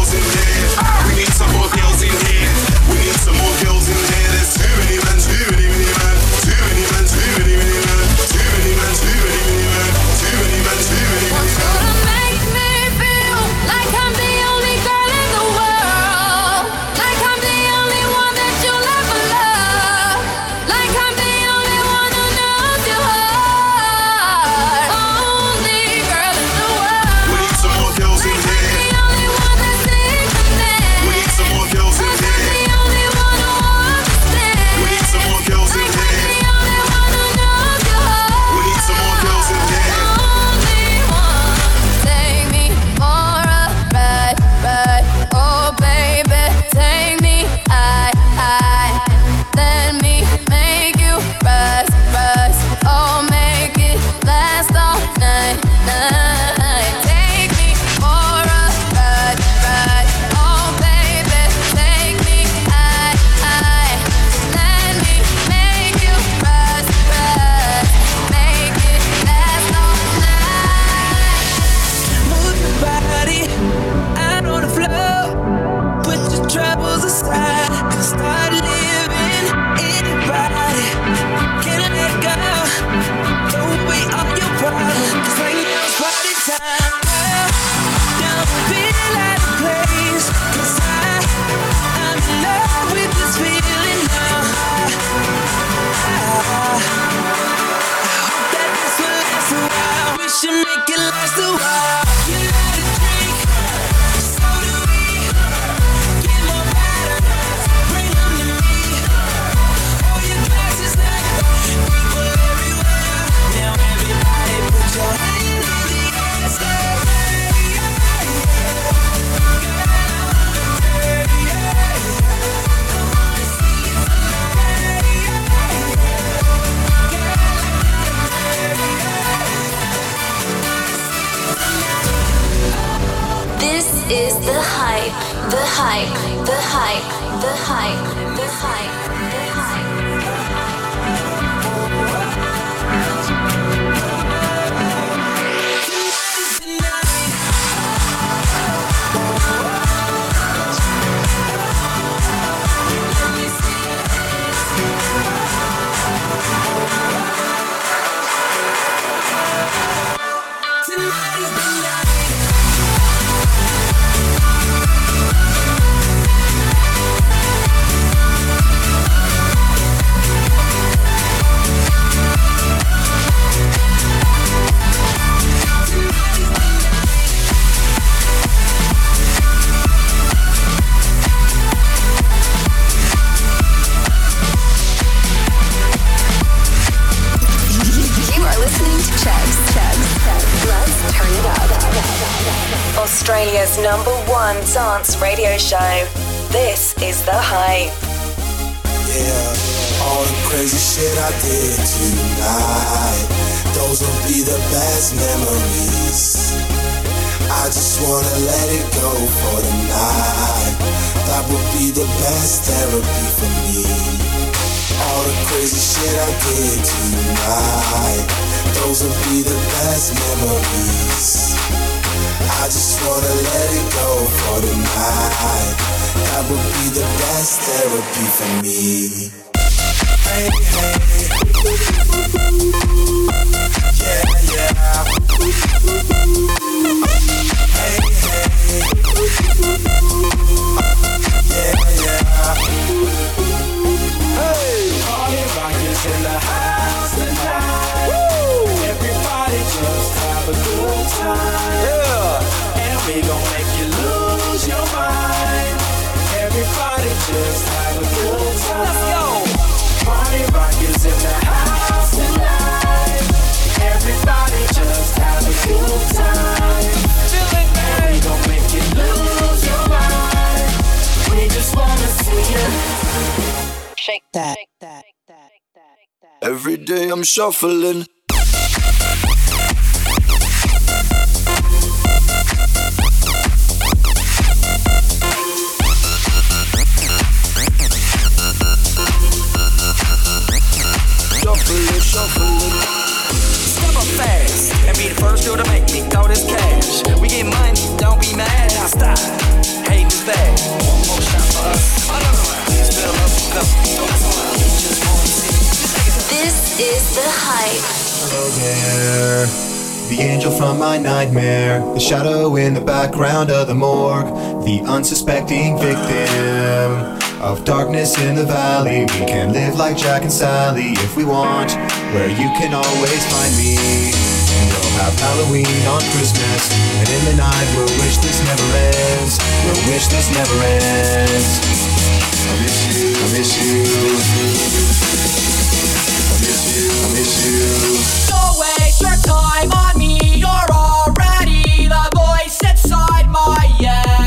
will be the best memories. I just wanna let it go for tonight. That would be the best therapy for me. Hey, hey. Yeah, yeah. Hey, hey. Yeah, yeah. that. Every day I'm shuffling. The. Hello. The angel from my nightmare, the shadow in the background of the morgue, the unsuspecting victim of darkness in the valley. We can live like Jack and Sally if we want, where you can always find me. And we'll have Halloween on Christmas, and in the night we'll wish this never ends. We'll wish this never ends. I miss you, I miss you. I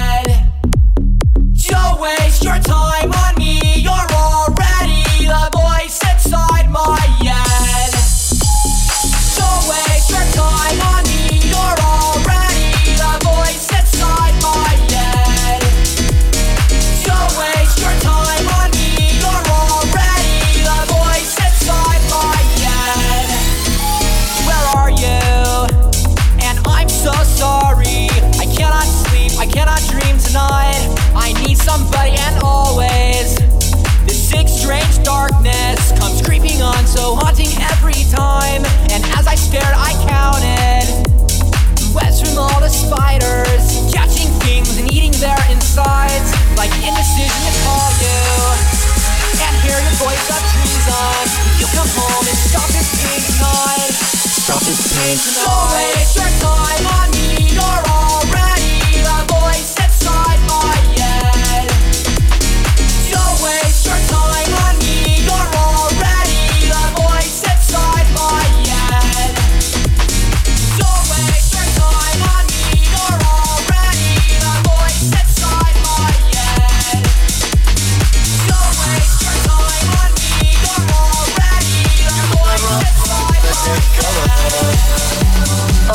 need and always. This sick, strange darkness comes creeping on, so haunting every time. And as I stared, I counted webs from all the spiders, catching things and eating their insides, like indecision to call you. And hear your voice of treason. You come home and stop this pain tonight. Stop this pain Don't waste your time on me. You're already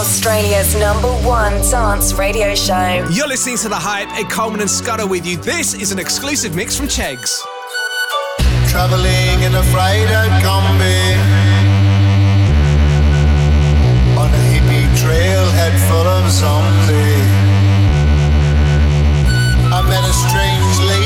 Australia's number one dance radio show. You're listening to The Hype, Ed Coleman and Scudder with you. This is an exclusive mix from Chegs. Traveling in a fried out Kombi On a hippie trailhead full of zombies I met a strange lady,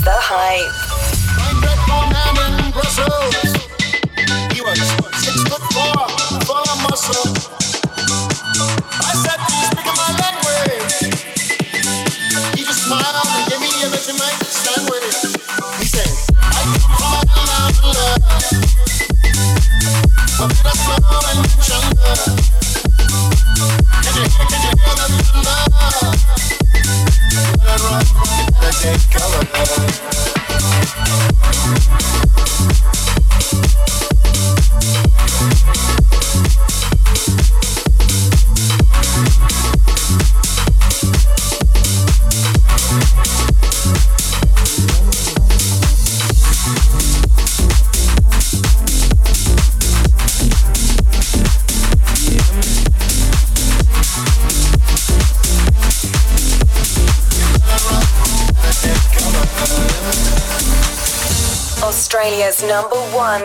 the hype.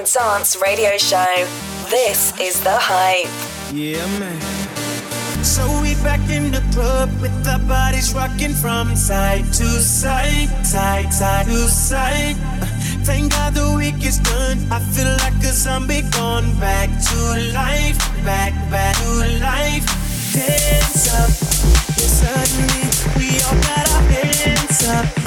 One dance radio show. This is the hype. Yeah, man. So we back in the club with our bodies rocking from side to side, side, side to side. Uh, Thank God the week is done. I feel like a zombie gone back to life, back, back to life. Hands up. Suddenly we all got our hands up.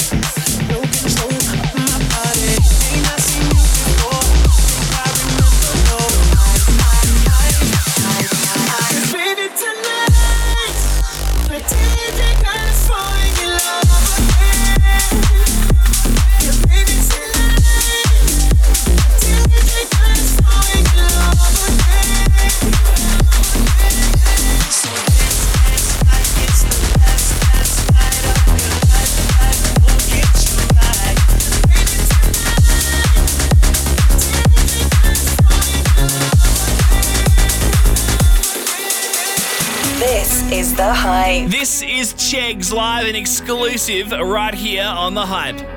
Live and exclusive right here on The Hype.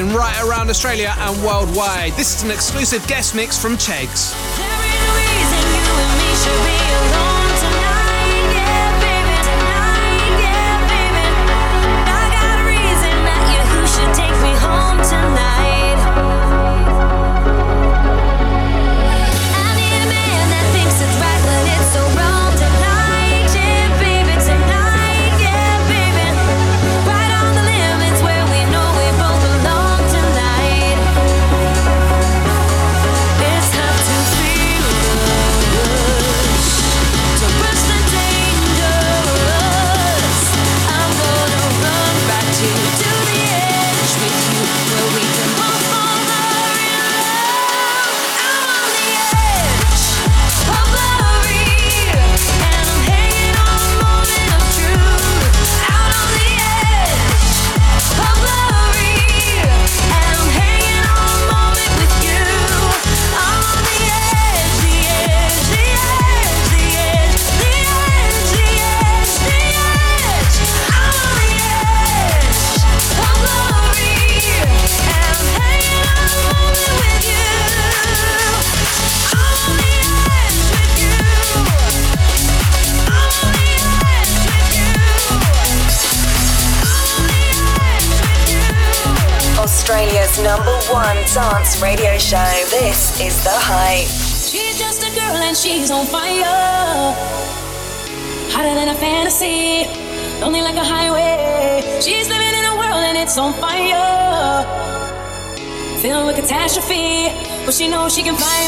right around Australia and worldwide. This is an exclusive guest mix from Chegs. she knows she can find.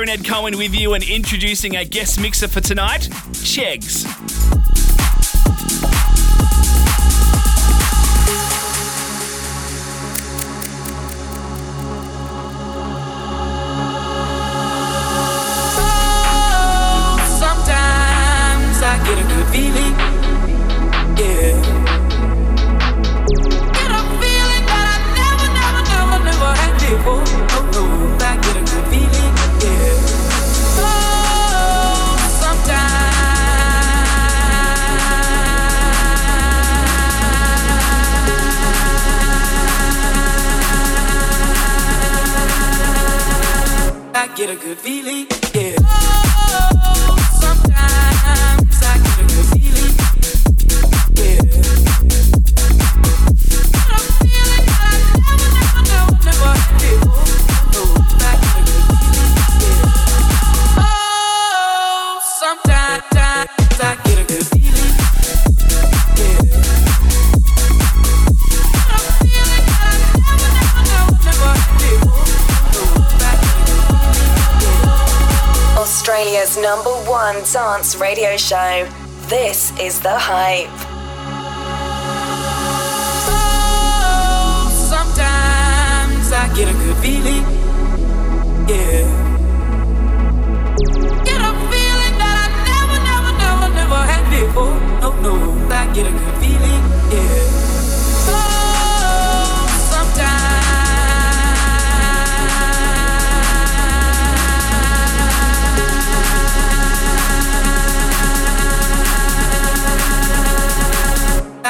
And Ed Cohen with you and introducing our guest mixer for tonight, Chegs. to be radio show. This is The Hype. Oh, sometimes I get a good feeling.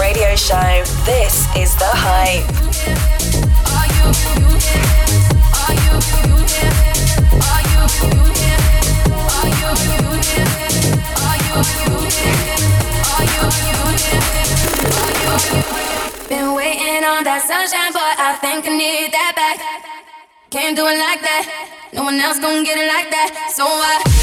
radio show. This is The Hype. Been waiting on that sunshine, but I think I need that back. Can't do it like that. No one else gonna get it like that. So I.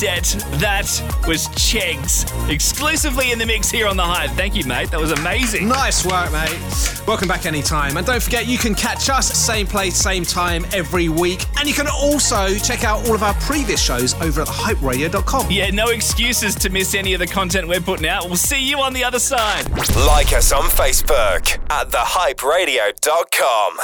set. That was Chegs exclusively in the mix here on The Hype. Thank you, mate. That was amazing. Nice work, mate. Welcome back anytime. And don't forget, you can catch us same place, same time every week. And you can also check out all of our previous shows over at hyperadio.com. Yeah, no excuses to miss any of the content we're putting out. We'll see you on the other side. Like us on Facebook at thehyperadio.com.